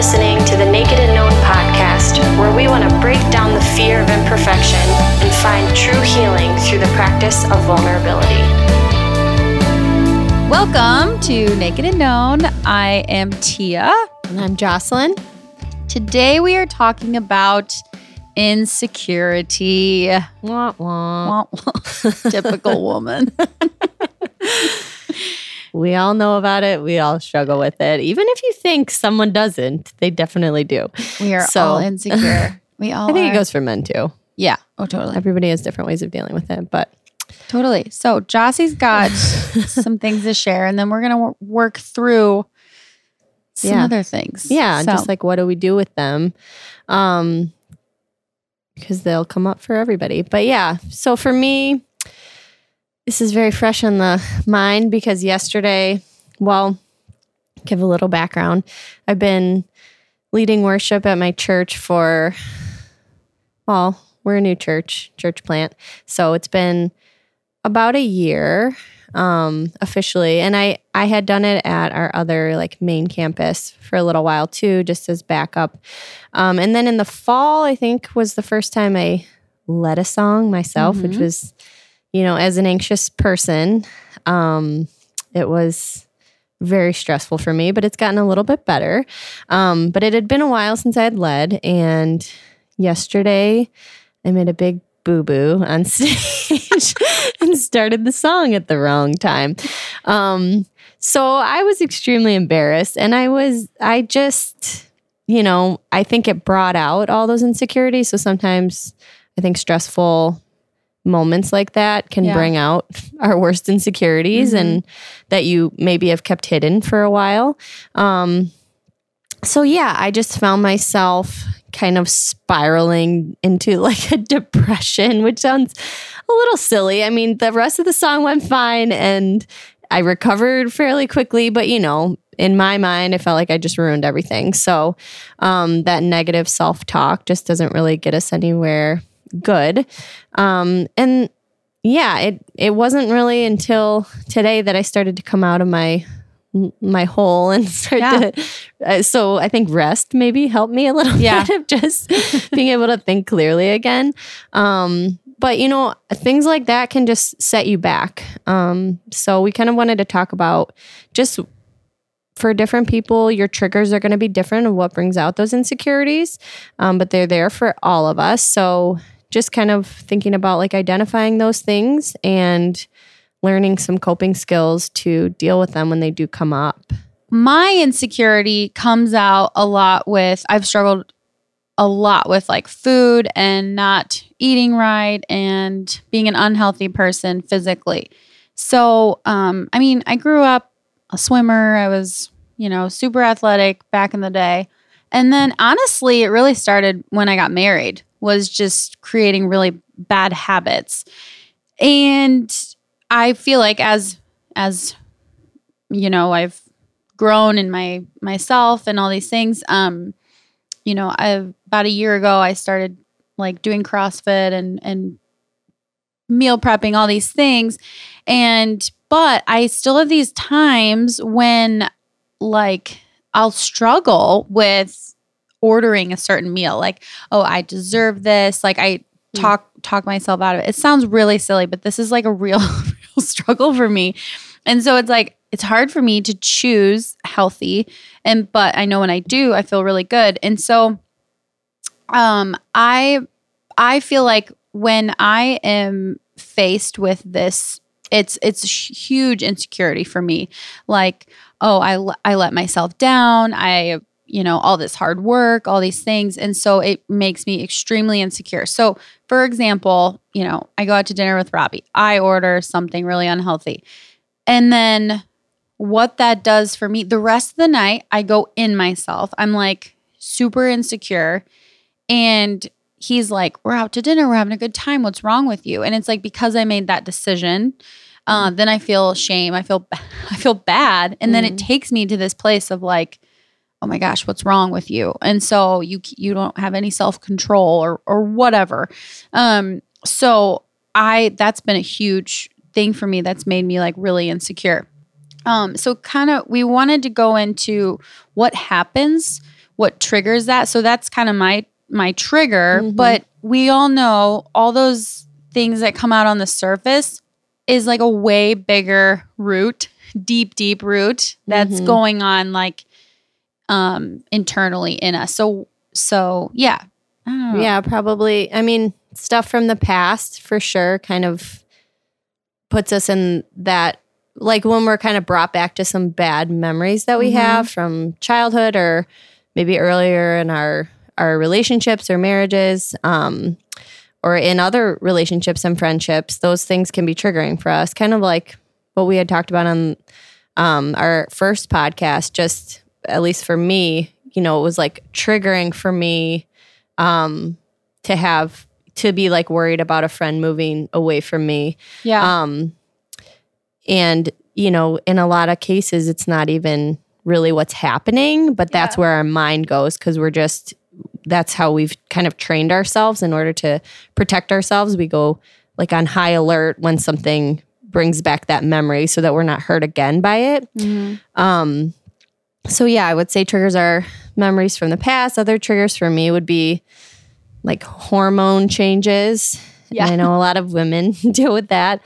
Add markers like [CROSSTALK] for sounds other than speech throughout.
listening to the Naked and Known podcast, where we want to break down the fear of imperfection and find true healing through the practice of vulnerability. Welcome to Naked and Known. I am Tia. And I'm Jocelyn. Today we are talking about insecurity. Wah, wah. Wah, wah. [LAUGHS] Typical woman. [LAUGHS] We all know about it. We all struggle with it. Even if you think someone doesn't, they definitely do. We are So- all insecure. [LAUGHS] We all I think are. it goes for men too. Yeah. Oh, totally. Everybody has different ways of dealing with it. But Totally. So Jossie's got [LAUGHS] some things to share, and then we're going to work through some Yeah. other things. yeah, So, just like what do we do with them? Um, because they'll come up for everybody. But yeah, so for me, this is very fresh on the mind because yesterday, well, give a little background. I've been leading worship at my church for, well, we're a new church, church plant. So it's been about a year um officially and i i had done it at our other like main campus for a little while too just as backup um and then in the fall i think was the first time i led a song myself which Mhm. was you know as an anxious person um it was very stressful for me but it's gotten a little bit better um but it had been a while since i had led and yesterday i made a big boo boo on [LAUGHS] stage and started the song at the wrong time. Um, so I was extremely embarrassed and I was, I just, you know, I think it brought out all those insecurities. So sometimes I think stressful moments like that can Yeah. bring out [LAUGHS] our worst insecurities Mhm. and that you maybe have kept hidden for a while. Um, so yeah, I just found myself kind of spiraling into [LAUGHS] like a depression, which sounds a little silly. I mean, the rest of the song went fine and I recovered fairly quickly, but you know, in my mind, I felt like I just ruined everything. So um, that negative self talk just doesn't really get us anywhere good. Um, and yeah, it it wasn't really until today that I started to come out of my my hole and [LAUGHS] start Yeah. to uh, so I think rest maybe helped me a little Yeah. bit of just [LAUGHS] being able to think clearly again. Um, but you know, things like that can just set you back. Um, so we kind of wanted to talk about just for different people, your triggers are going to be different of what brings out those insecurities, um, but they're there for all of us. So just kind of thinking about like identifying those things and learning some coping skills to deal with them when they do come up. my insecurity comes out a lot with I've struggled a lot with like food and not eating right and being an unhealthy person physically. So, um, I mean, I grew up a swimmer. I was, you know, super athletic back in the day. And then honestly, it really started when I got married, was just creating really bad habits. And I feel like as as you know, I've grown in my myself and all these things. Um, you know, I about a year ago I started like doing CrossFit and and meal prepping, all these things. And but I still have these times when like I'll struggle with ordering a certain meal. Like, oh, I deserve this. Like I talk talk myself out of it. It sounds really silly, but this is like a real [LAUGHS] real struggle for me. And so it's like it's hard for me to choose healthy and but I know when I do, I feel really good. And so um I I feel like when I am faced with this it's it's huge insecurity for me. Like, oh, I I let myself down. I you know, all this hard work, all these things. And so it makes me extremely insecure. So, for example, you know, I go out to dinner with Robbie. I order something really unhealthy. And then what that does for me, the rest of the night, I go in myself. I'm like super insecure. And he's like, We're out to dinner. We're having a good time. What's wrong with you? And it's like, because I made that decision, uh, then I feel shame. I feel, [LAUGHS] I feel bad. And then it takes me to this place of like, oh my gosh, what's wrong with you? And so you you don't have any self control or or whatever. Um, so I that's been a huge thing for me. That's made me like really insecure. Um, so kind of we wanted to go into what happens what triggers that. So that's kind of my my trigger, Mhm. but we all know all those things that come out on the surface is like a way bigger root, deep deep root that's Mhm. going on like um internally in us. So so yeah. I don't know. Yeah, probably. I mean, stuff from the past for sure kind of puts us in that like when we're kind of brought back to some bad memories that we Mhm. have from childhood or maybe earlier in our our relationships or marriages um or in other relationships and friendships those things can be triggering for us kind of like what we had talked about on um our first podcast just at least for me you know it was like triggering for me um to have to be like worried about a friend moving away from me Yeah. um and you know in a lot of cases it's not even really what's happening but that's Yeah. where our mind goes because we're just that's how we've kind of trained ourselves in order to protect ourselves we go like on high alert when something brings back that memory so that we're not hurt again by it Mhm. um, so yeah, I would say triggers are memories from the past. Other triggers for me would be like hormone changes. Yeah. And I know a lot of women [LAUGHS] deal with that.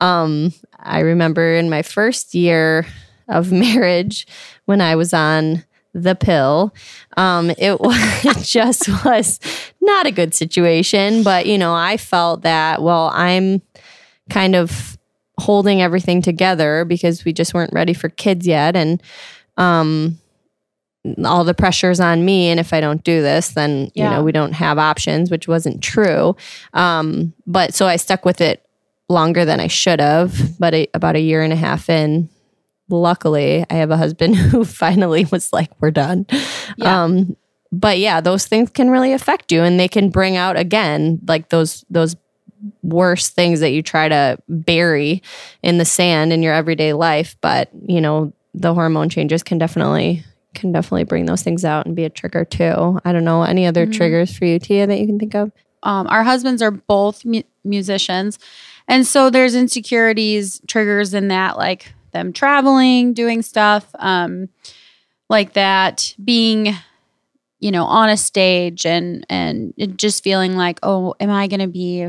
Um, I remember in my first year of [LAUGHS] marriage when I was on the pill, um, it [LAUGHS] was it just was not a good situation. But you know, I felt that well, I'm kind of holding everything together because we just weren't ready for kids yet and um all the pressure's on me and if i don't do this then you know we don't have options which wasn't true. Um but so i stuck with it longer than i should have but a, about a year and a half in luckily i have a husband [LAUGHS] who finally was like we're done. Yeah. um but yeah those things can really affect you and they can bring out again like those those worst things that you try to bury in the sand in your everyday life but you know the hormone changes can definitely can definitely bring those things out and be a trigger too. I don't know any other Mhm. triggers for you tia that you can think of? Um, our husbands are both mu- musicians. And so there's insecurities triggers in that like them traveling doing stuff um, like that being you know on a stage and and just feeling like oh am i going to be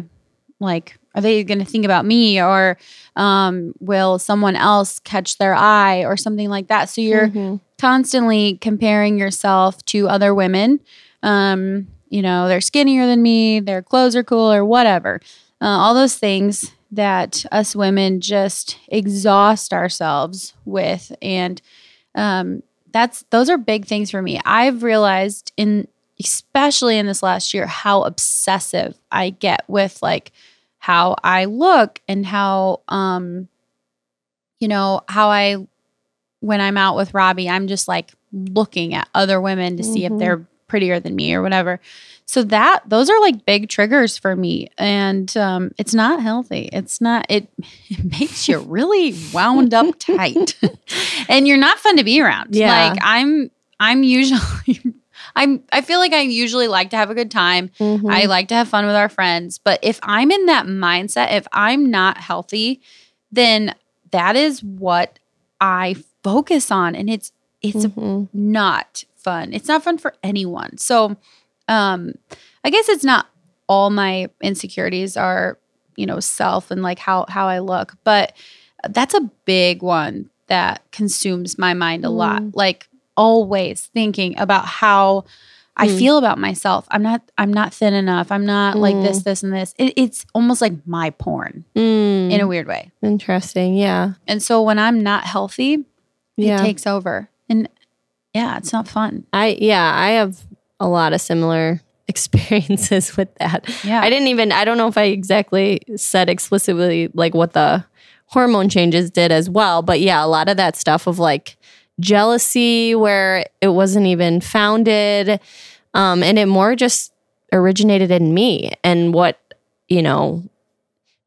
like are they going to think about me or um, will someone else catch their eye or something like that so you're Mhm. constantly comparing yourself to other women. Um, you know, they're skinnier than me, their clothes are cool, or whatever. Uh, all those things that us women just exhaust ourselves with, and um, that's those are big things for me. I've realized in especially in this last year how obsessive I get with like how I look and how um you know how I when I'm out with Robbie, I'm just like looking at other women to see if Mhm. they're prettier than me or whatever. So that those are like big triggers for me, and um, it's not healthy. It's not. It, [LAUGHS] it makes you really wound up [LAUGHS] tight, [LAUGHS] and you're not fun to be around. Yeah. Like I'm. I'm usually. I'm. I feel like I usually like to have a good time. Mhm. I like to have fun with our friends. But if I'm in that mindset, if I'm not healthy, then that is what I focus on. And it's it's Mhm. not fun. It's not fun for anyone. So um I guess it's not all my insecurities are, you know, self and like how how I look, but that's a big one that consumes my mind a lot. Mm. Like always thinking about how I Mm. feel about myself. I'm not I'm not thin enough. I'm not like this Mm. this and this. It, it's almost like my porn Mm. in a weird way. interesting yeah And so when I'm not healthy, yeah it takes over. And yeah, it's not fun. I yeah, I have a lot of similar [LAUGHS] experiences with that. Yeah. I didn't even I don't know if I exactly said explicitly like what the hormone changes did as well, but yeah, a lot of that stuff of like jealousy where it wasn't even founded um and it more just originated in me and what, you know,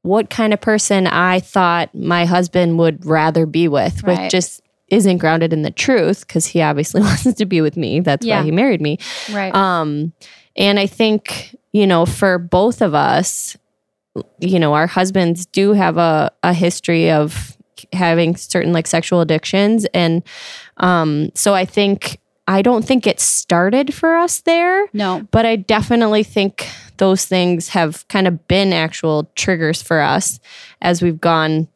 what kind of person I thought my husband would rather be with, which just isn't grounded in the truth because he obviously [LAUGHS] wants to be with me. That's Yeah. why he married me. Right. Um, and I think, you know, for both of us, you know, our husbands do have a, a history of having certain like sexual addictions. And um, so I think I don't think it started for us there, No. but I definitely think those things have kind of been actual triggers for us as we've gone,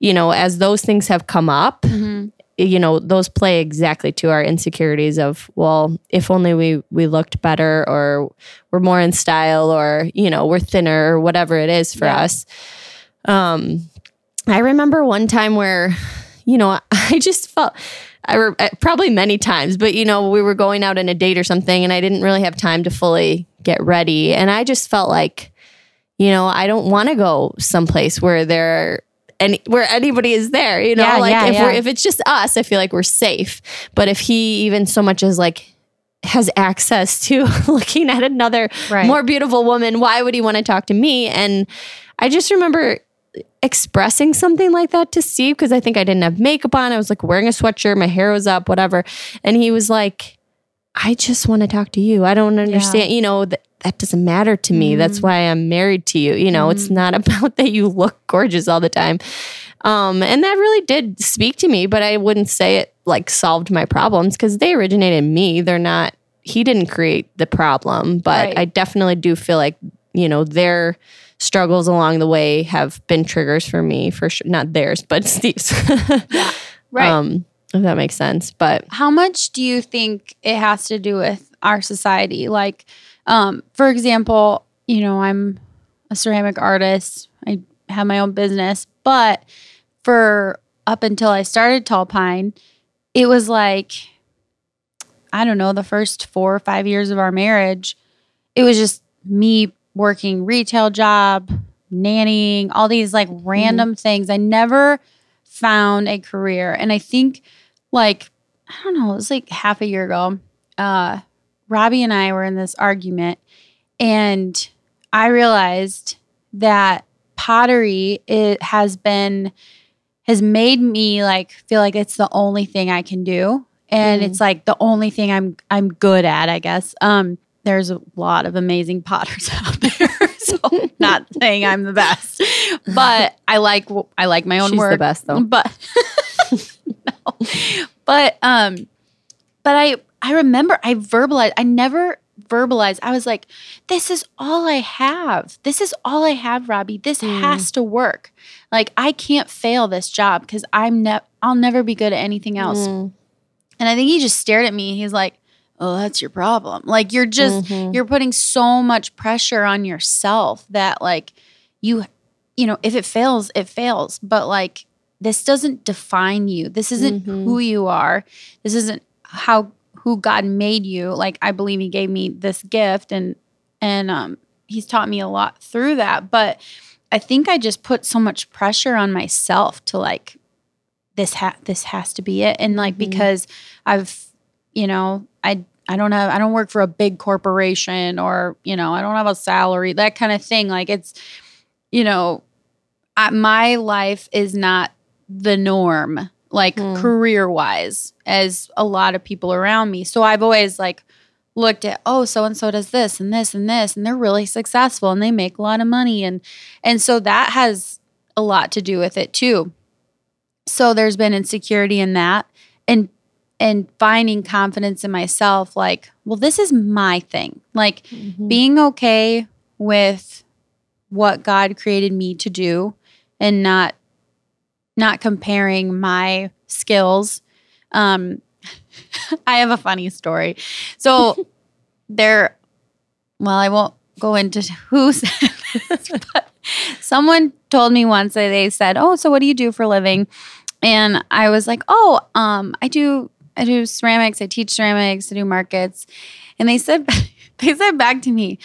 you know, as those things have come up, Mhm. you know, those play exactly to our insecurities of, well, if only we we looked better or we're more in style or, you know, we're thinner or whatever it is for Yeah. us. Um I remember one time where, you know, [LAUGHS] I just felt I re- uh, probably many times, but you know, we were going out on a date or something and I didn't really have time to fully get ready and I just felt like you know, I don't want to go someplace where there any where anybody is there, you know, Yeah, like yeah, if we're if it's just us, I feel like we're safe. But if he even so much as like has access to [LAUGHS] looking at another Right. more beautiful woman, why would he want to talk to me? And I just remember expressing something like that to Steve because I think I didn't have makeup on. I was like wearing a sweatshirt, my hair was up, whatever. And he was like, I just want to talk to you. I don't understand, you know, that that doesn't matter to me. That's why I'm married to you. You know, it's not [LAUGHS] about that you look gorgeous all the time. Um, and that really did speak to me, but I wouldn't say it like solved my problems because they originated in me. They're not, he didn't create the problem, but Right. I definitely do feel like, you know, their struggles along the way have been triggers for me for sure. Not theirs, but [LAUGHS] Steve's. yeah, Right. Um, if that makes sense. But How much do you think it has to do with our society? Like, um, for example, you know, I'm a ceramic artist. I have my own business, but for up until I started Tall Pine, it was like, I don't know, the first four or five years of our marriage, it was just me working retail job, nannying, all these like random things. I never found a career. And I think like I don't know, it was like half a year ago. Uh Robbie and I were in this argument and I realized that pottery it has been has made me like feel like it's the only thing I can do and Mhm. it's like the only thing I'm I'm good at, I guess. Um there's a lot of amazing potters [LAUGHS] out there. so [LAUGHS] not saying I'm the best, but I like I like my own she's work. the best though. But [LAUGHS] no. But um but I I remember I verbalized I never verbalized. I was like, this is all I have. This is all I have, Robbie. This Mm. has to work. Like I can't fail this job because I'm ne- I'll never be good at anything else. Mm. And I think he just stared at me. He's like, "Oh, that's your problem. Like you're just Mhm. you're putting so much pressure on yourself that like you you know, if it fails, it fails. But like this doesn't define you. This isn't Mhm. who you are. This isn't how who God made you. Like I believe he gave me this gift and and um he's taught me a lot through that, but I think I just put so much pressure on myself to like this ha- this has to be it and like Mhm. because I've you know, I I don't have I don't work for a big corporation or, you know, I don't have a salary, that kind of thing. Like it's you know, I, my life is not the norm like Hmm. career wise as a lot of people around me. So I've always like looked at oh so and so does this and this and this and they're really successful and they make a lot of money and and so that has a lot to do with it too. So there's been insecurity in that and and finding confidence in myself like well this is my thing. Like Mhm. being okay with what God created me to do and not not comparing my skills. Um [LAUGHS] I have a funny story. So [LAUGHS] there well, I won't go into who [LAUGHS] said this, but someone told me once that they said, "Oh, so what do you do for a living?" And I was like, "Oh, um, I do I do ceramics. I teach ceramics. I do markets." And they said [LAUGHS] they said back to me,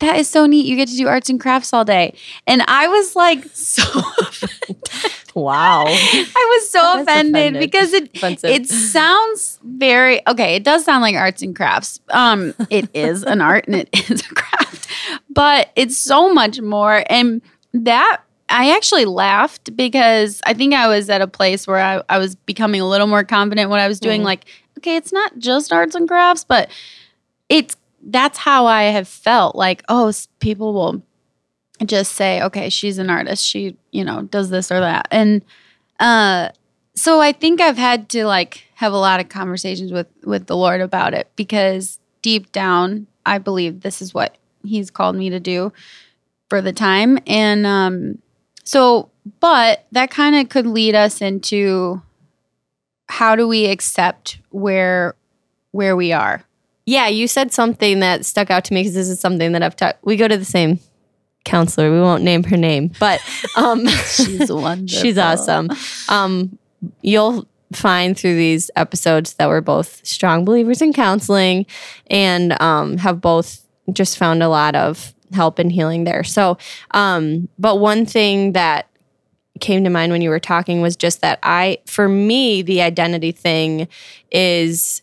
"That is so neat. You get to do arts and crafts all day." And I was like [LAUGHS] so Wow. I was so offended, offended. because it Offensive. it sounds very okay. It does sound like arts and crafts. Um, it is an art and it [LAUGHS] is a craft, but it's so much more. And that I actually laughed because I think I was at a place where I, I was becoming a little more confident what I was doing. Mhm. Like, okay, it's not just arts and crafts, but it's that's how I have felt. Like, oh, people will just say, okay, she's an artist. She, you know, does this or that. And uh so I think I've had to like have a lot of conversations with with the Lord about it because deep down I believe this is what he's called me to do for the time and um so but that kind of could lead us into how do we accept where where we are Yeah, you said something that stuck out to me because this is something that I've talked. We go to the same counselor. We won't name her name, but [LAUGHS] um, she's [LAUGHS] wonderful she's awesome. Um, you'll find through these episodes that we're both strong believers in counseling and um, have both just found a lot of help and healing there. So, um, but one thing that came to mind when you were talking was just that I, for me, the identity thing is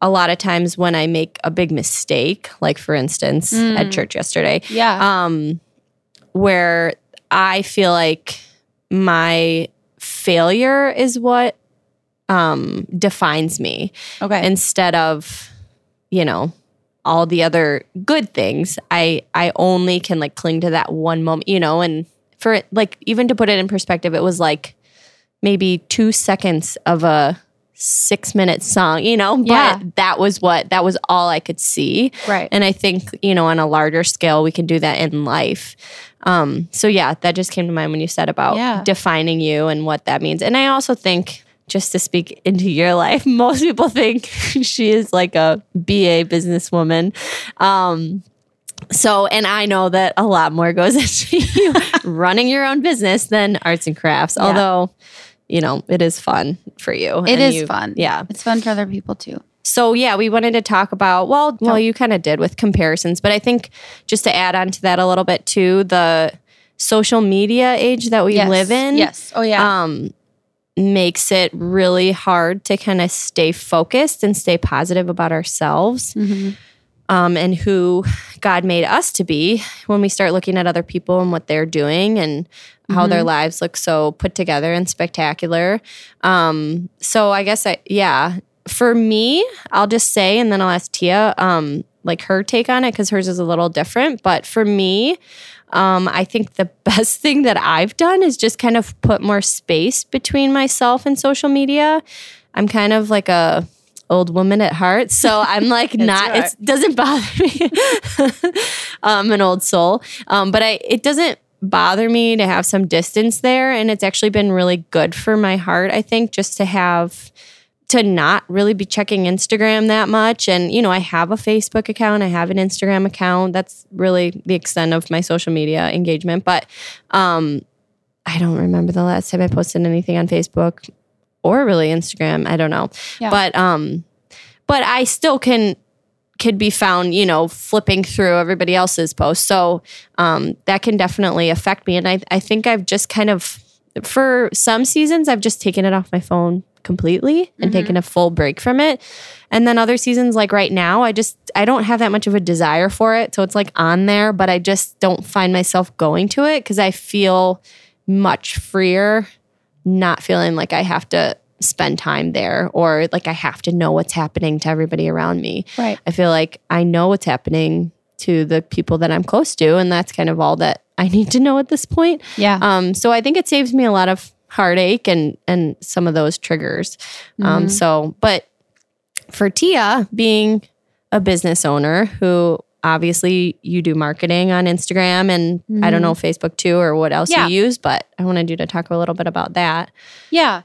a lot of times when I make a big mistake, like for instance at Mm. church yesterday, yeah um, where I feel like my failure is what um, defines me okay instead of, you know, all the other good things. I I only can like cling to that one moment, you know, and for it, like even to put it in perspective, it was like maybe two seconds of a six minute song, you know, but Yeah. that was what that was all I could see. right And I think, you know, on a larger scale, we can do that in life. Um, so yeah, that just came to mind when you said about Yeah. defining you and what that means. And I also think, just to speak into your life, [LAUGHS] most people think [LAUGHS] she is like a BA businesswoman. Um, so, and I know that a lot more goes [LAUGHS] into you running your own business than arts and crafts, Yeah. although, you know, it is fun for you. It and you- fun. Yeah. It's fun for other people too. So yeah, we wanted to talk about well, well, you kind of did with comparisons, but I think just to add on to that a little bit too, the social media age that we yes. live in, Yes. Oh yeah. um, makes it really hard to kind of stay focused and stay positive about ourselves Mhm. um, and who God made us to be when we start looking at other people and what they're doing and how their lives look so put together and spectacular. Um, so I guess I, yeah, for me, I'll just say, and then I'll ask Tia, um, like her take on it because hers is a little different. But for me, um, I think the [LAUGHS] best thing that I've done is just kind of put more space between myself and social media. I'm kind of like a old woman at heart, so [LAUGHS] I'm like not. you It doesn't bother me. I'm [LAUGHS] an old soul, um, but I it doesn't bother me to have some distance there, and it's actually been really good for my heart. I think just to have to not really be checking Instagram that much. And, you know, I have a Facebook account, I have an Instagram account. That's really the extent of my social media engagement. But um, I don't remember the last time I posted anything on Facebook or really Instagram. I don't know. Yeah. But um, but I still can could be found, you know, flipping through everybody else's posts. So um, that can definitely affect me. And I, I think I've just kind of, for some seasons, I've just taken it off my phone completely and mm-hmm. taken a full break from it. And then other seasons, like right now, I just, I don't have that much of a desire for it. So it's like on there, but I just don't find myself going to it because I feel much freer not feeling like I have to spend time there or like I have to know what's happening to everybody around me. right. I feel like I know what's happening to the people that I'm close to, and that's kind of all that I need to know at this point. Yeah. Um, so I think it saves me a lot of heartache and and some of those triggers. Um, so, but for Tia being a business owner who obviously you do marketing on Instagram and I don't know Facebook too or what else Yeah. you use, but I wanted you to talk a little bit about that yeah.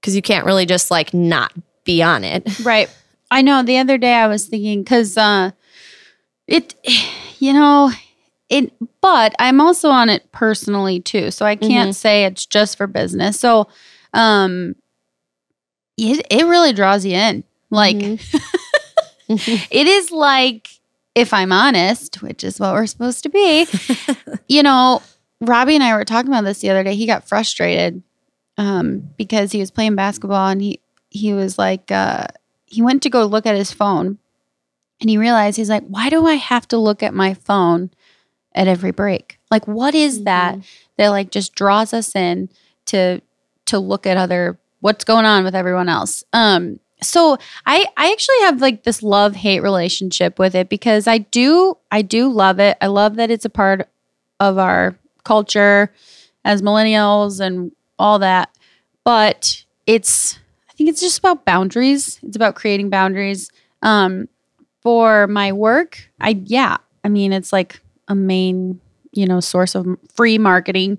because you can't really just like not be on it. [LAUGHS] Right. I know the other day I was thinking cuz uh it [SIGHS] you know it but I'm also on it personally too. So I can't say it's just for business. So um it it really draws you in. Like [LAUGHS] it is like if I'm honest, which is what we're supposed to be, [LAUGHS] you know, Robbie and I were talking about this the other day. He got frustrated um, because he was playing basketball and he he was like uh, he went to go look at his phone and he realized he's like, why do I have to look at my phone at every break? Like, what is that that like just draws us in to to look at other what's going on with everyone else? Um, so I I actually have like this love hate relationship with it because I do I do love it. I love that it's a part of our culture as millennials and all that. But it's I think it's just about boundaries. It's about creating boundaries. Um, for my work, I yeah, I mean it's like a main you know source of free marketing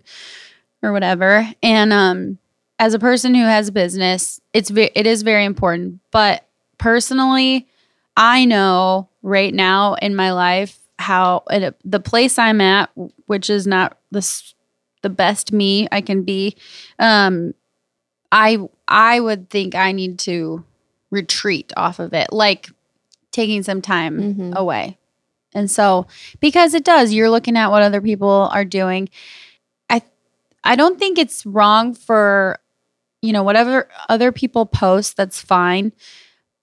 or whatever. And um, as a person who has a business, it's ve- it is very important. But personally, I know right now in my life how it, the place I'm at, which is not the the best me I can be. Um, I I would think I need to retreat off of it, like taking some time Mhm. away. And so because it does, you're looking at what other people are doing. I I don't think it's wrong for you know whatever other people post that's fine.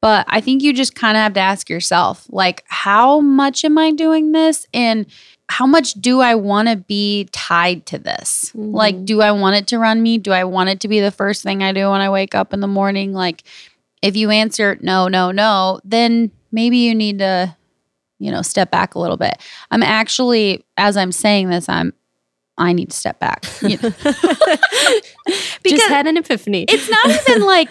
But I think you just kind of have to ask yourself like how much am I doing this and how much do I want to be tied to this? Like Mhm. do I want it to run me? Do I want it to be the first thing I do when I wake up in the morning? Like if you answer no, no, no, then maybe you need to you know, step back a little bit. I'm actually, as I'm saying this, I'm, I need to step back. You know? [LAUGHS] [LAUGHS] Just Because had an epiphany. it's not [LAUGHS] even like,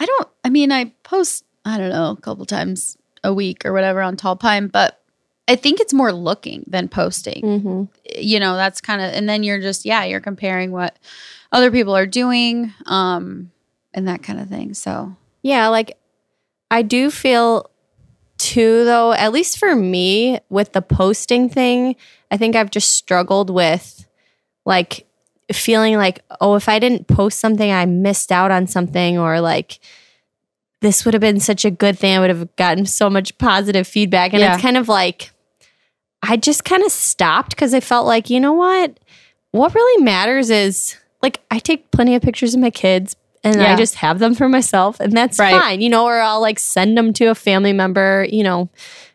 I don't, I mean, I post, I don't know, a couple times a week or whatever on Tall Pine, but I think it's more looking than posting. Mhm. You know, that's kind of, and then you're just, yeah, you're comparing what other people are doing um, and that kind of thing. So, Yeah, like I do feel too, though, at least for me with the posting thing, I think I've just struggled with like feeling like, oh, if I didn't post something, I missed out on something, or like this would have been such a good thing. I would have gotten so much positive feedback. And Yeah. it's kind of like, I just kind of stopped because I felt like, you know what? What really matters is like I take plenty of pictures of my kids and I just have them for myself and that's Right. fine, you know, or I'll like send them to a family member, you know,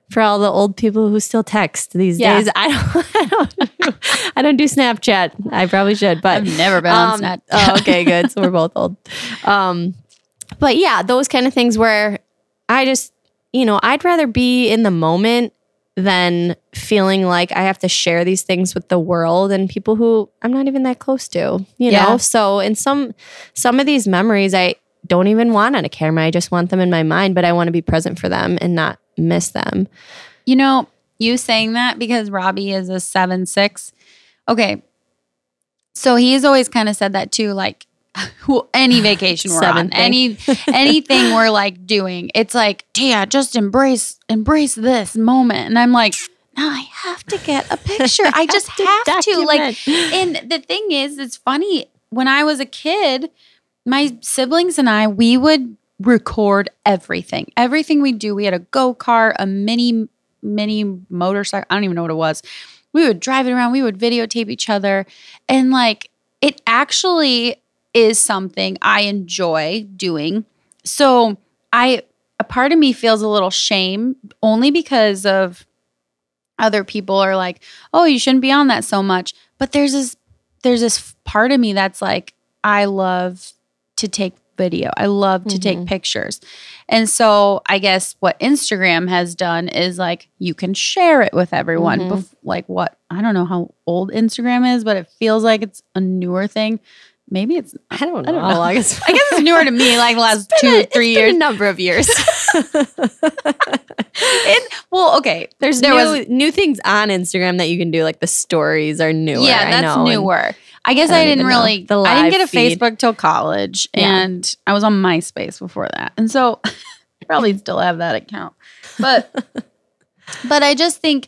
for all the old people who still text these Yeah. days. [LAUGHS] I don't, I don't, do, I don't do Snapchat. I probably should, but I've never been on um, Snapchat. oh, okay, good. So we're both old. [LAUGHS] Um, but yeah, those kind of things where I just, you know, I'd rather be in the moment than feeling like I have to share these things with the world and people who I'm not even that close to, you Yeah. know? So in some some of these memories I don't even want on a camera. I just want them in my mind, but I want to be present for them and not miss them. You know, you saying that because Robbie is a seven six. Okay. So he's always kind of said that too, like well, any vacation we're on, any [LAUGHS] anything we're like doing, it's like, Tia, just embrace embrace this moment. And I'm like, no, I have to get a picture. I [LAUGHS] just have to. Like, and the thing is, it's funny. When I was a kid, my siblings and I, we would record everything. Everything we do. We had a go kart, a mini mini motorcycle. I don't even know what it was. We would drive it around. We would videotape each other, and like it actually is something I enjoy doing. So I, a part of me feels a little shame only because of other people are like, oh, you shouldn't be on that so much. But there's this there's this part of me that's like, I love to take video. I love to take Mhm. pictures. And so I guess what Instagram has done is like you can share it with everyone. Mhm. Bef- like what I don't know how old Instagram is, but it feels like it's a newer thing. Maybe it's I don't know, I don't how know. long it's I guess it's newer to me, like the last two, a- three years. a number of years. [LAUGHS] It, well, okay. There's There new, was- new things on Instagram that you can do, like the stories are newer. Yeah, I that's and- newer. I guess I I, didn't really. The I didn't get a feed. Facebook till college, Yeah. and I was on MySpace before that, and so [LAUGHS] probably still have that account. But [LAUGHS] but I just think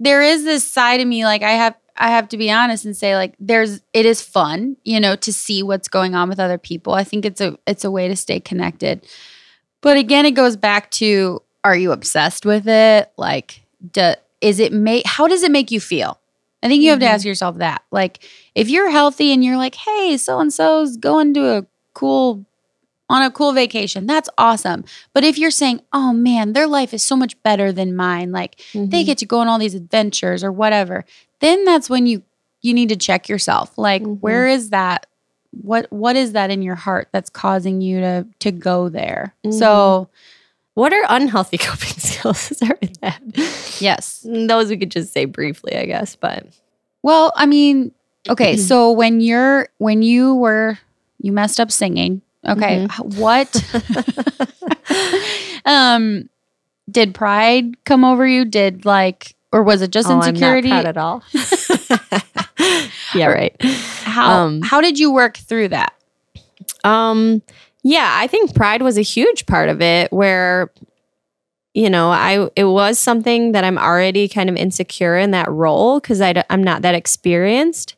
there is this side of me, like I have. I have to be honest and say like there's it is fun, you know, to see what's going on with other people. I think it's a it's a way to stay connected. But again, it goes back to are you obsessed with it? Like do, is it make how does it make you feel? I think you have to Mhm. ask yourself that. Like if you're healthy and you're like, "Hey, so and so's going to a cool on a cool vacation." That's awesome. But if you're saying, "Oh man, their life is so much better than mine," like they Mhm. get to go on all these adventures or whatever then that's when you you need to check yourself like Mhm. where is that what what is that in your heart that's causing you to to go there so What are unhealthy [LAUGHS] coping skills? That? yes Those we could just say briefly, I guess. But well i mean okay [CLEARS THROAT] so when you're when you were you messed up singing Okay. What [LAUGHS] [LAUGHS] um did pride come over you? Did like or was it just Oh, insecurity? I'm not proud at all. [LAUGHS] yeah, right. How Um, how did you work through that? Um, yeah, I think pride was a huge part of it where you know, I it was something that I'm already kind of insecure in that role cuz I I'm not that experienced.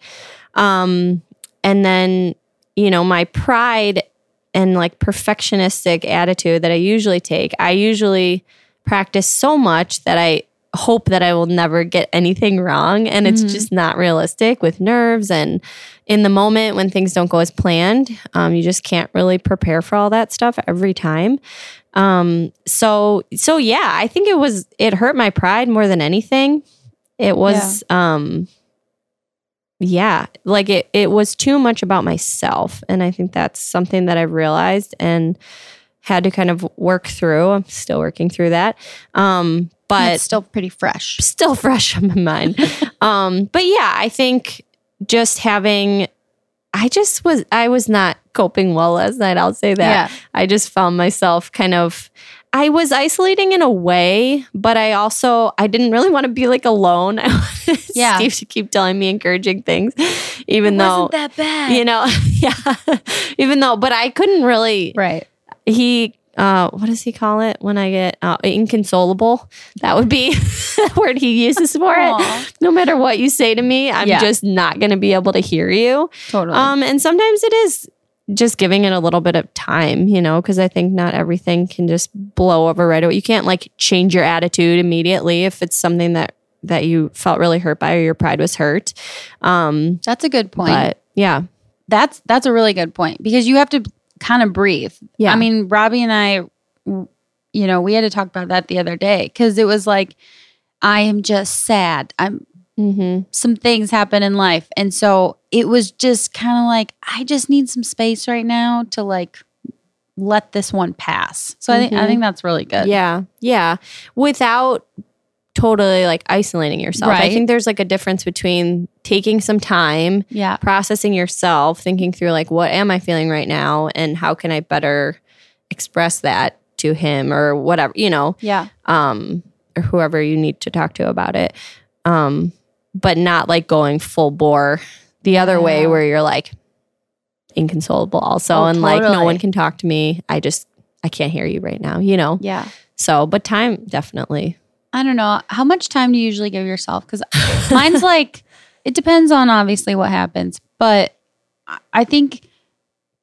Um and then, you know, my pride and like perfectionistic attitude that I usually take, I usually practice so much that I hope that I will never get anything wrong. And it's Mhm. just not realistic with nerves. And in the moment when things don't go as planned, um, you just can't really prepare for all that stuff every time. Um, so, so yeah, I think it was, it hurt my pride more than anything. It was, um, yeah, like it, it was too much about myself. And I think that's something that I've realized and had to kind of work through. I'm still working through that. Um, but it's still pretty fresh. still fresh on my mind. [LAUGHS] um, but yeah, I think just having, I just was, I was not coping well last night. I'll say that. Yeah. I just found myself kind of, I was isolating in a way, but I also, I didn't really want to be like alone. [LAUGHS] I wanted Yeah. Steve to keep telling me encouraging things, even though, that bad. you know, [LAUGHS] yeah, even though, but I couldn't really, right. he uh what does he call it when i get uh, inconsolable that would be [LAUGHS] the word he uses for it. No matter what you say to me i'm Yeah. just not going to be able to hear you. Totally. um and sometimes it is just giving it a little bit of time you know because i think not everything can just blow over right away. You can't like change your attitude immediately if it's something that that you felt really hurt by or your pride was hurt. Um that's a good point. but yeah. That's that's a really good point because you have to kind of breathe. Yeah. I mean, Robbie and I, you know, we had to talk about that the other day because it was like, I am just sad. I'm hmm some things happen in life, and so it was just kind of like I just need some space right now to like let this one pass. So I think I think that's really good. Yeah. Yeah. Without totally like isolating yourself. I think there's like a difference between taking some time, Yeah. processing yourself, thinking through like what am I feeling right now and how can I better express that to him or whatever, you know, Yeah. um or whoever you need to talk to about it. Um but not like going full bore the other way where you're like inconsolable also Oh, and like no one can talk to me. I just I can't hear you right now, you know. Yeah. So, but time definitely. I don't know. How much time do you usually give yourself? Because [LAUGHS] mine's like, it depends on obviously what happens. But I- think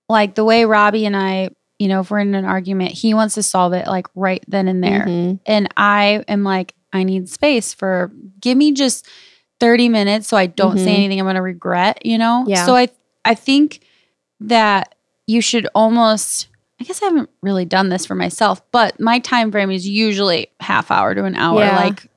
like the way Robbie and I, you know, if we're in an argument, he wants to solve it like right then and there. Mhm. And I am like, I need space for, give me just 30 minutes so I don't say Mhm. anything I'm going to regret, you know? Yeah. So I, I think that you should almost, I guess I haven't really done this for myself, but my time frame is usually half hour to an hour. Yeah. Like,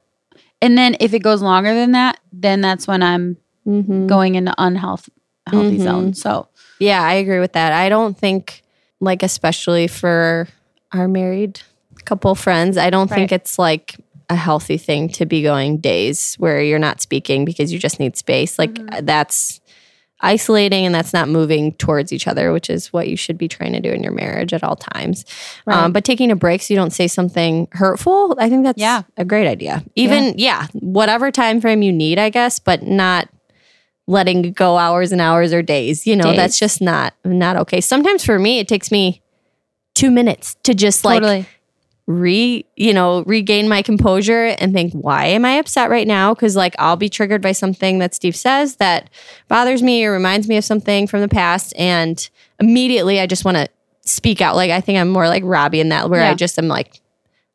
and then if it goes longer than that, then that's when I'm Mhm. going into unhealthy healthy Mhm. zone. So Yeah, I agree with that. I don't think, like, especially for our married couple friends, I don't think it's like a healthy thing to be going days where you're not speaking because you just need space. Like, Mm-hmm. that's isolating and that's not moving towards each other, which is what you should be trying to do in your marriage at all times. Right. Um, but taking a break so you don't say something hurtful, I think that's Yeah. a great idea. Even, yeah, whatever time frame you need, I guess, but not letting go hours and hours or days. You know, Days. that's just not not okay. Sometimes for me, it takes me two minutes to just like totally. Re you know regain my composure and think why am i upset right now? Because like i'll be triggered by something that steve says that bothers me or reminds me of something from the past. And immediately i just want to speak out. Like i think i'm more like robbie in that where i just am like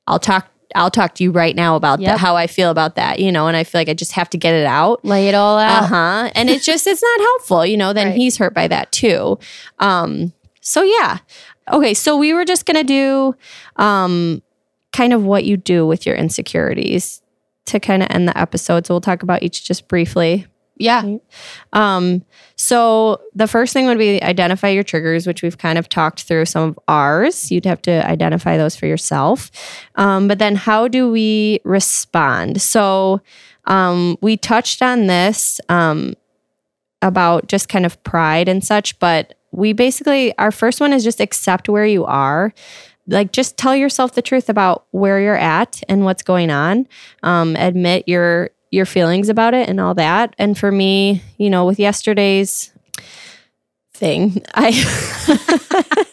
i'll talk i'll talk to you right now about Yep. that how i feel about that you know? And i feel like i just have to get it out. Lay it all out. uh-huh. And it's just it's not helpful you know? Then [LAUGHS] Right. he's hurt by that too. Um so yeah okay so we were just gonna do um kind of what you do with your insecurities to kind of end the episode. So we'll talk about each just briefly. Yeah. um so the first thing would be identify your triggers which we've kind of talked through some of ours. You'd have to identify those for yourself. Um, but then how do we respond? So um, we touched on this um, about just kind of pride and such but we basically, our first one is just accept where you are. Like, just tell yourself the truth about where you're at and what's going on. Um, admit your your feelings about it and all that. And for me, you know, with yesterday's thing, I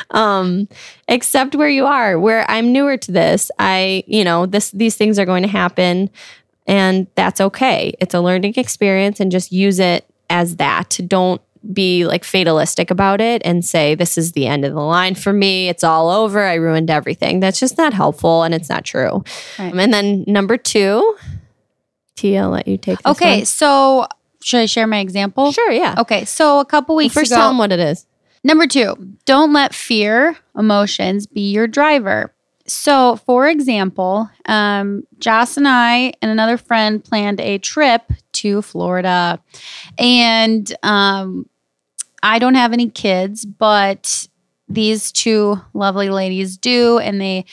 [LAUGHS] um accept where you are. Where I'm newer to this, I, you know, this these things are going to happen and that's okay. It's a learning experience and just use it as that. Don't be like fatalistic about it and say this is the end of the line for me it's all over i ruined everything that's just not helpful and it's not true Right. and then number two tia I'll let you take this Okay, one. so should I share my example? sure yeah Okay, so a couple Well, weeks first ago, tell them what it is Number two, don't let fear, emotions be your driver. So, for example, um, Joss and I and another friend planned a trip to Florida. And um, I don't have any kids, but these two lovely ladies do. And they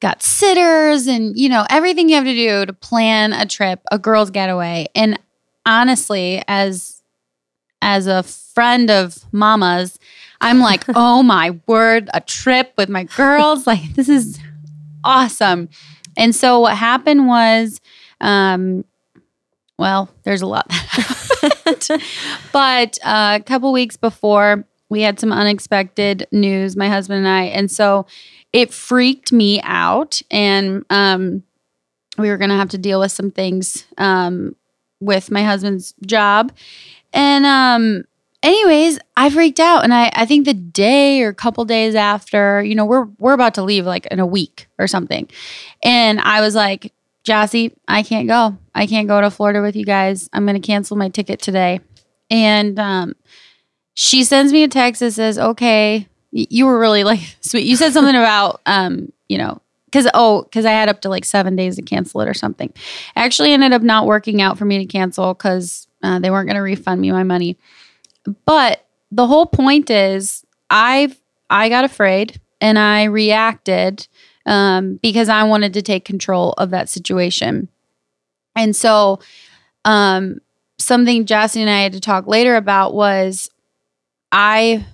got sitters and, you know, everything you have to do to plan a trip, a girls' getaway. And honestly, as as a friend of mama's, I'm like, [LAUGHS] oh my word, a trip with my girls. [LAUGHS] Like, this is awesome. And so what happened was, um, well, there's a lot [LAUGHS] but uh, a couple weeks before, we had some unexpected news, my husband and I. And so it freaked me out. And um, we were going to have to deal with some things um, with my husband's job. And um, anyways, I freaked out. And I, I think the day or couple days after, you know, we're we're about to leave like in a week or something. And I was like, Jassy, I can't go. I can't go to Florida with you guys. I'm gonna cancel my ticket today. And um she sends me a text that says, Okay, you were really like [LAUGHS] sweet. You said something about um, you know, because oh, because I had up to like seven days to cancel it or something. Actually ended up not working out for me to cancel because uh, they weren't going to refund me my money. But the whole point is, I I got afraid and I reacted um, because I wanted to take control of that situation. And so, um, something Jassy and I had to talk later about was I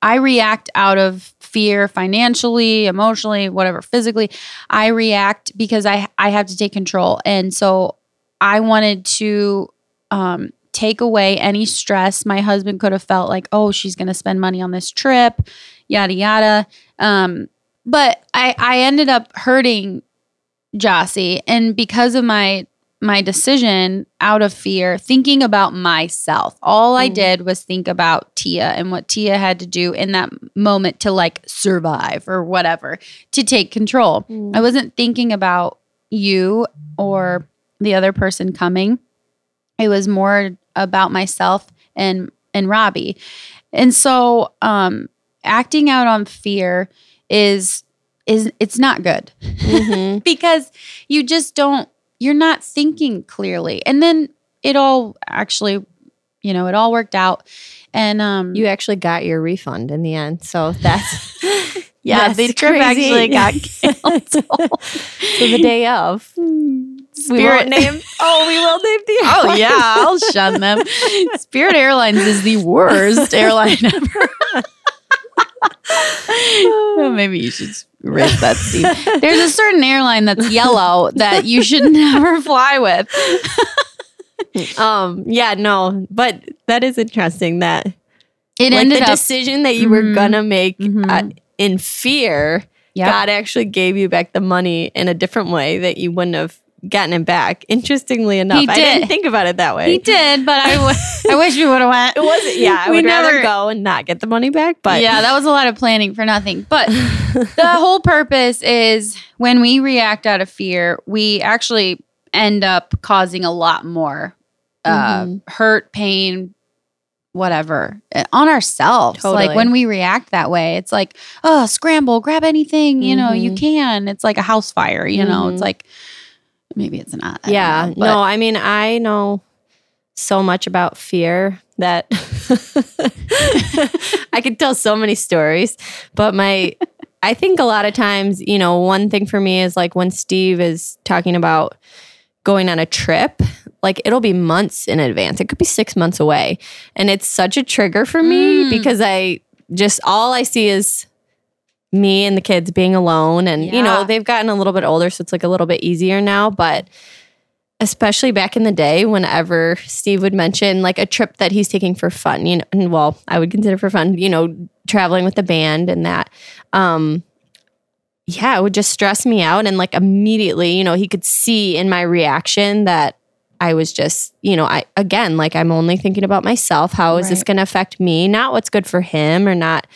I react out of fear financially, emotionally, whatever, physically. I react because I I have to take control. And so I wanted to um take away any stress my husband could have felt like, "Oh, she's going to spend money on this trip." yada yada. Um but I I ended up hurting Jossie and because of my my decision out of fear, thinking about myself. All I Mm. did was think about Tia and what Tia had to do in that moment to like survive or whatever, to take control. Mm. I wasn't thinking about you or the other person coming. It was more about myself and and Robbie. And so um acting out on fear is is it's not good Mhm. [LAUGHS] because you just don't you're not thinking clearly and then it all actually you know it all worked out and um you actually got your refund in the end so that's [LAUGHS] yeah that's the trip crazy. actually got [LAUGHS] canceled so the day of Spirit name oh we will name the Oh yeah, I'll shun them. Spirit Airlines is the worst airline ever. Well, [LAUGHS] maybe you should raise that, Steve. [LAUGHS] There's a certain airline that's yellow that you should [LAUGHS] never fly with. um yeah no but that is interesting that It like ended the up. decision that you were Mhm. gonna make uh, in fear Yeah, god actually gave you back the money in a different way that you wouldn't have gotten it back interestingly enough i did. didn't think about it that way he did, but I, w- I wish we would have went. it wasn't yeah i [LAUGHS] We would rather go and not get the money back but yeah, that was a lot of planning for nothing. But [LAUGHS] the whole purpose is when we react out of fear, we actually end up causing a lot more uh, Mhm. hurt, pain, whatever uh, on ourselves. Totally. Like when we react that way, it's like, oh, scramble, grab anything, you know, you Mhm. can. It's like a house fire, you know, it's Mhm. like, maybe it's not. I yeah know, no i mean i know so much about fear that [LAUGHS] i could tell so many stories but my i think a lot of times you know one thing for me is like when steve is talking about going on a trip Like it'll be months in advance. It could be six months away. And it's such a trigger for me Mm. because I just all I see is me and the kids being alone. And, you know, they've gotten a little bit older, so it's like a little bit easier now. But especially back in the day, whenever Steve would mention like a trip that he's taking for fun, you know, and well, I would consider for fun, you know, traveling with the band and that. Um, yeah, it would just stress me out. And like immediately, you know, he could see in my reaction that I was just, you know, I again, like I'm only thinking about myself. How is this going to affect me? Not what's good for him or not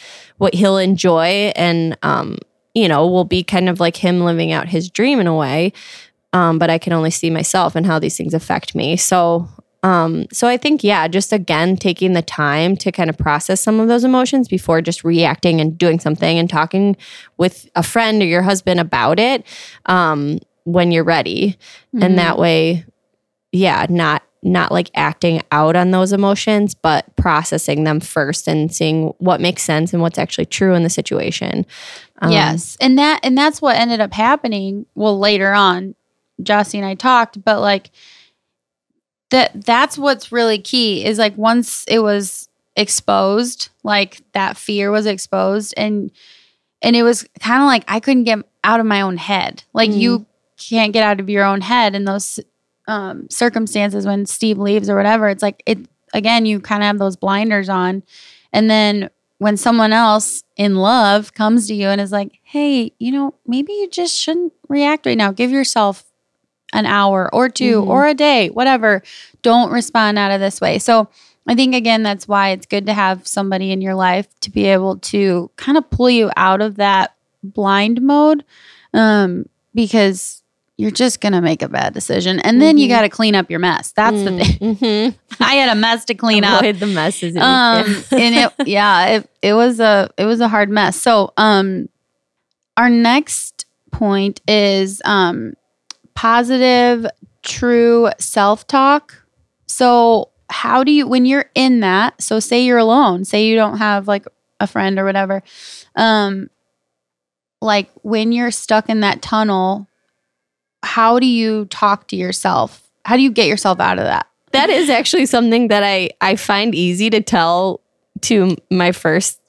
what he'll enjoy. And, um, you know, will be kind of like him living out his dream in a way. Um, but I can only see myself and how these things affect me. So, um, so I think, yeah, just again, taking the time to kind of process some of those emotions before just reacting and doing something and talking with a friend or your husband about it um, when you're ready. Mm-hmm. And that way, yeah, not not like acting out on those emotions, but processing them first and seeing what makes sense and what's actually true in the situation. Um, yes. And that and that's what ended up happening. Well, later on, Jossie and I talked, but like that that's what's really key is like once it was exposed, like that fear was exposed and and it was kind of like I couldn't get out of my own head. Like Mhm. you can't get out of your own head in those um, circumstances when Steve leaves or whatever. It's like it again. You kind of have those blinders on, and then when someone else in love comes to you and is like, "Hey, you know, maybe you just shouldn't react right now. Give yourself an hour or 2 Mhm. or a day, whatever. Don't respond out of this way." So. I think again that's why it's good to have somebody in your life to be able to kind of pull you out of that blind mode um, because you're just going to make a bad decision and then you Mhm. got to clean up your mess. That's the thing. [LAUGHS] I had a mess to clean up. Avoid the messes. in Um [LAUGHS] and it [LAUGHS] yeah, it it was a it was a hard mess. So, um our next point is um positive true self-talk. So, how do you when you're in that, so say you're alone, say you don't have like a friend or whatever. Um like when you're stuck in that tunnel, how do you talk to yourself? How do you get yourself out of that? that is actually something that I I find easy to tell to my first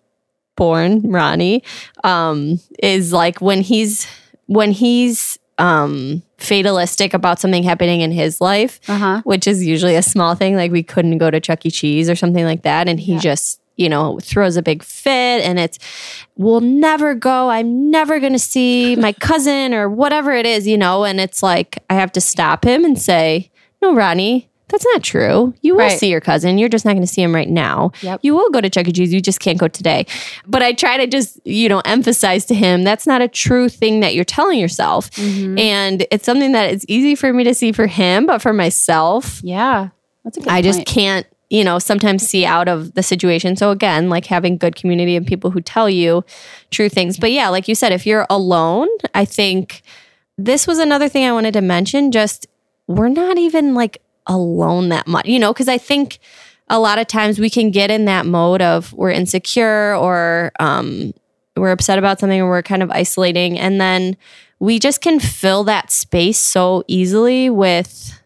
born Ronnie um is like when he's when he's um fatalistic about something happening in his life Uh-huh. which is usually a small thing like we couldn't go to Chuck E. Cheese or something like that and he Yeah. just you know throws a big fit and it's we'll never go I'm never going to see my [LAUGHS] cousin or whatever it is you know and it's like I have to stop him and say no Ronnie that's not true. You will Right. see your cousin. You're just not going to see him right now. Yep. You will go to Chuck E. Cheese. You just can't go today. But I try to just, you know, emphasize to him that's not a true thing that you're telling yourself. Mhm. And it's something that it's easy for me to see for him, but for myself, Yeah. That's a good I just can't, you know, sometimes see out of the situation. So again, like having good community and people who tell you true things. But yeah, like you said, if you're alone, I think this was another thing I wanted to mention. Just we're not even like alone that much, you know, because I think a lot of times we can get in that mode of we're insecure or um, we're upset about something or we're kind of isolating. And then we just can fill that space so easily with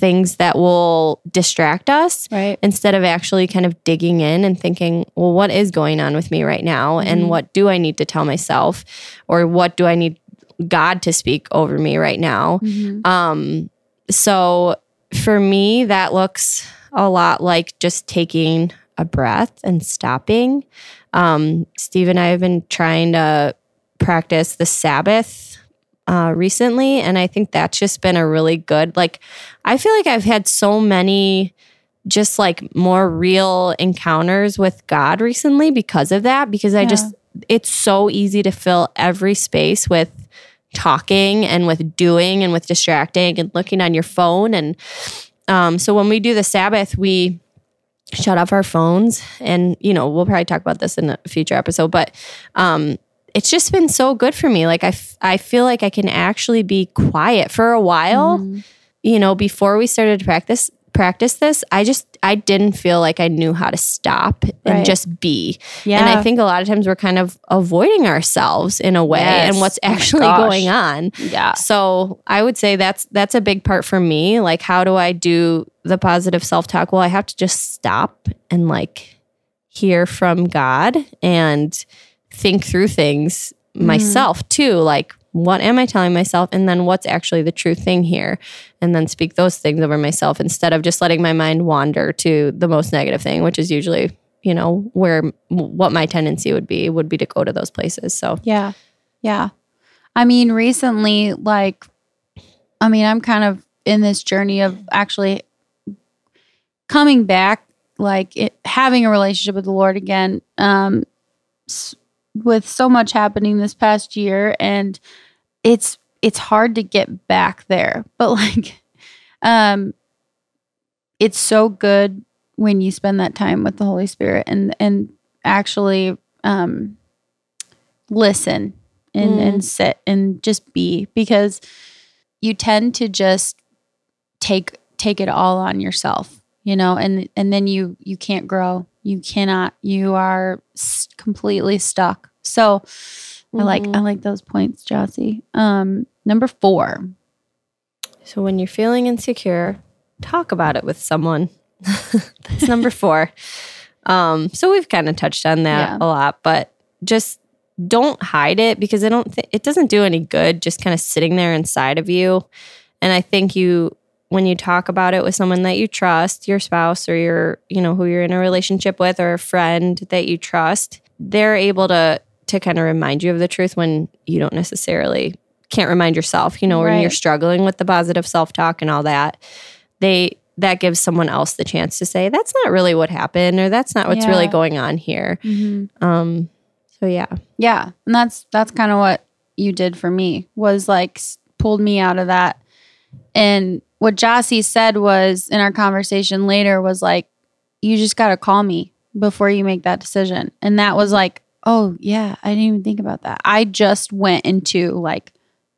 things that will distract us Right. instead of actually kind of digging in and thinking, well, what is going on with me right now? Mhm. And what do I need to tell myself? Or what do I need God to speak over me right now? Mhm. Um, so for me, that looks a lot like just taking a breath and stopping. Um, Steve and I have been trying to practice the Sabbath uh, recently, and I think that's just been a really good. Like, I feel like I've had so many just like more real encounters with God recently because of that. Because I Yeah. just, it's so easy to fill every space with talking and with doing and with distracting and looking on your phone. And um, so when we do the Sabbath, we shut off our phones and you know we'll probably talk about this in a future episode but um it's just been so good for me like I, f- I feel like i can actually be quiet for a while Mhm. you know before we started to practice practice this, I just I didn't feel like I knew how to stop and Right. just be. Yeah. And I think a lot of times we're kind of avoiding ourselves in a way Yes. and what's Oh actually gosh. going on. yeah. So I would say that's that's a big part for me. Like, how do I do the positive self talk? Well, I have to just stop and like hear from God and think through things myself too. Like, what am I telling myself? And then what's actually the true thing here? And then speak those things over myself instead of just letting my mind wander to the most negative thing, which is usually, you know, where what my tendency would be, would be to go to those places. So, Yeah. Yeah. I mean, recently, like, I mean, I'm kind of in this journey of actually coming back, like it, having a relationship with the Lord again, um, with so much happening this past year. And it's, it's hard to get back there, [LAUGHS] but like, um, it's so good when you spend that time with the Holy Spirit and, and actually, um, listen and, Mm. and sit and just be because you tend to just take take it all on yourself you know and and then you you can't grow you cannot you are s- completely stuck so i like i like those points jossie um number four So when you're feeling insecure, talk about it with someone. [LAUGHS] That's number four. Um, so we've kind of touched on that Yeah. a lot, but just don't hide it because I don't think it doesn't do any good just kind of sitting there inside of you. And I think you when you talk about it with someone that you trust, your spouse or your, you know, who you're in a relationship with or a friend that you trust, they're able to to kind of remind you of the truth when you don't necessarily can't remind yourself, you know, when you're struggling with the positive self-talk and all that. They that gives someone else the chance to say that's not really what happened or that's not what's really going on here. mm-hmm. Um so yeah. Yeah, and that's that's kind of what you did for me was like pulled me out of that. And what Jossie said was in our conversation later was like, you just got to call me before you make that decision. And that was like, oh yeah, I didn't even think about that. I just went into like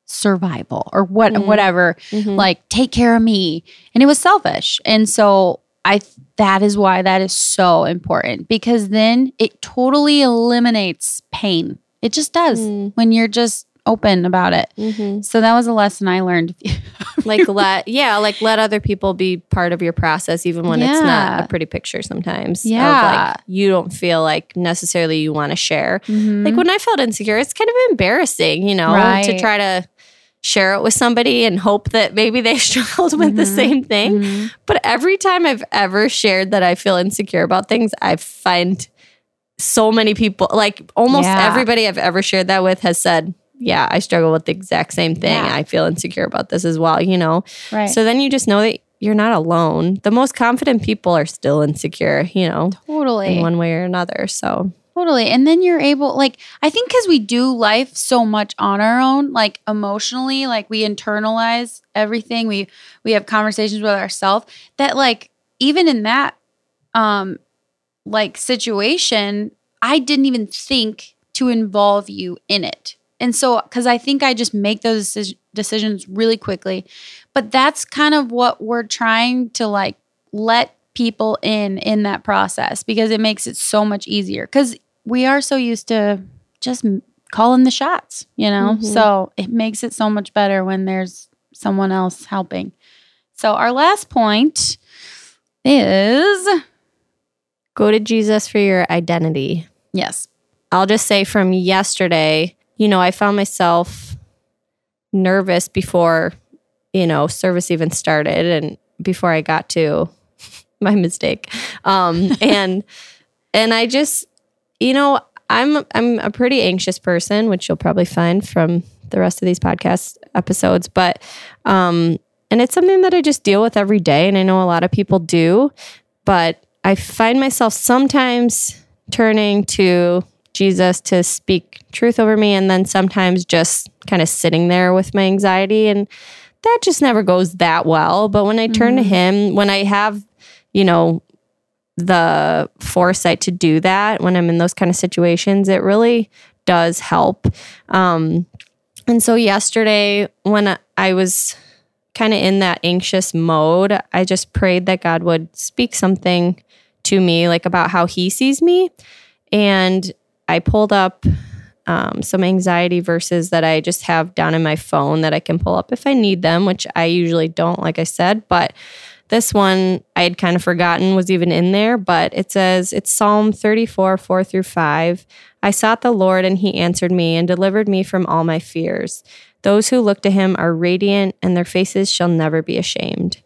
survival or what Mhm. whatever Mhm. like take care of me and it was selfish and so i that is why that is so important because then it totally eliminates pain it just does Mm. when you're just open about it Mhm. so that was a lesson i learned [LAUGHS] like let yeah like let other people be part of your process even when it's not a pretty picture sometimes Yeah. like you don't feel like necessarily you want to share Mhm. like when i felt insecure it's kind of embarrassing you know to try to share it with somebody and hope that maybe they [LAUGHS] struggled with the Mhm. same thing Mhm. but every time i've ever shared that i feel insecure about things i find so many people like almost Yeah. everybody i've ever shared that with has said yeah i struggle with the exact same thing Yeah. i feel insecure about this as well you know right so then you just know that you're not alone. The most confident people are still insecure, you know, totally in one way or another. So, Totally. And then you're able, like, I think because we do life so much on our own, like emotionally, like we internalize everything. We we have conversations with ourselves that, like, even in that um like situation, I didn't even think to involve you in it. And so, because I think I just make those deci- decisions really quickly. But that's kind of what we're trying to like let people in in that process because it makes it so much easier because we are so used to just calling the shots you know Mhm. so it makes it so much better when there's someone else helping so our last point is go to Jesus for your identity. yes I'll just say from yesterday, you know, I found myself nervous before, you know, service even started and before I got to [LAUGHS] my mistake. Um [LAUGHS] and and I just you know, I'm I'm a pretty anxious person, which you'll probably find from the rest of these podcast episodes, but um and it's something that I just deal with every day and I know a lot of people do, but I find myself sometimes turning to Jesus to speak truth over me and then sometimes just kind of sitting there with my anxiety and that just never goes that well, but when I turn to Mhm. him, when I have, you know, the foresight to do that when I'm in those kind of situations, it really does help. Um, and so yesterday, when I was kind of in that anxious mode, I just prayed that God would speak something to me, like about how He sees me. And I pulled up um, some anxiety verses that I just have down in my phone that I can pull up if I need them, which I usually don't, like I said. But this one I had kind of forgotten was even in there, but it says it's Psalm 34, 4 through 5. I sought the Lord, and he answered me and delivered me from all my fears. Those who look to him are radiant, and their faces shall never be ashamed.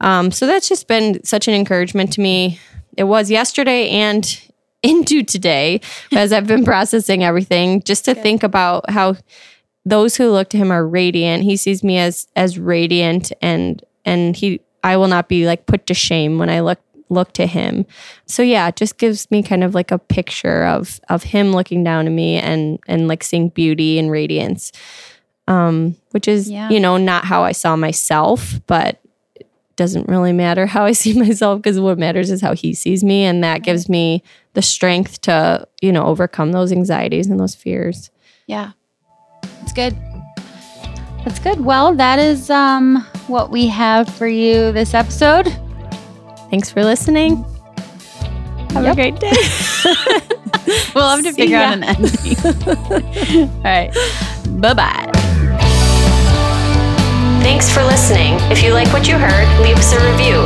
Um, so that's just been such an encouragement to me. It was yesterday and into today as I've been processing everything, just to think about how those who look to him are radiant. He sees me as as radiant and and he I will not be like put to shame when I look look to him. So yeah, it just gives me kind of like a picture of of him looking down to me and and like seeing beauty and radiance. Um, which is, Yeah. you know, not how I saw myself, but it doesn't really matter how I [LAUGHS] see myself because what matters is how he sees me. And that gives me the strength to, you know, overcome those anxieties and those fears. Yeah. It's good. That's good. Well, that is um what we have for you this episode. Thanks for listening. Have Yep. a great day. [LAUGHS] We'll have to See figure ya. out an ending. [LAUGHS] All right. Bye-bye. Thanks for listening. If you like what you heard, leave us a review.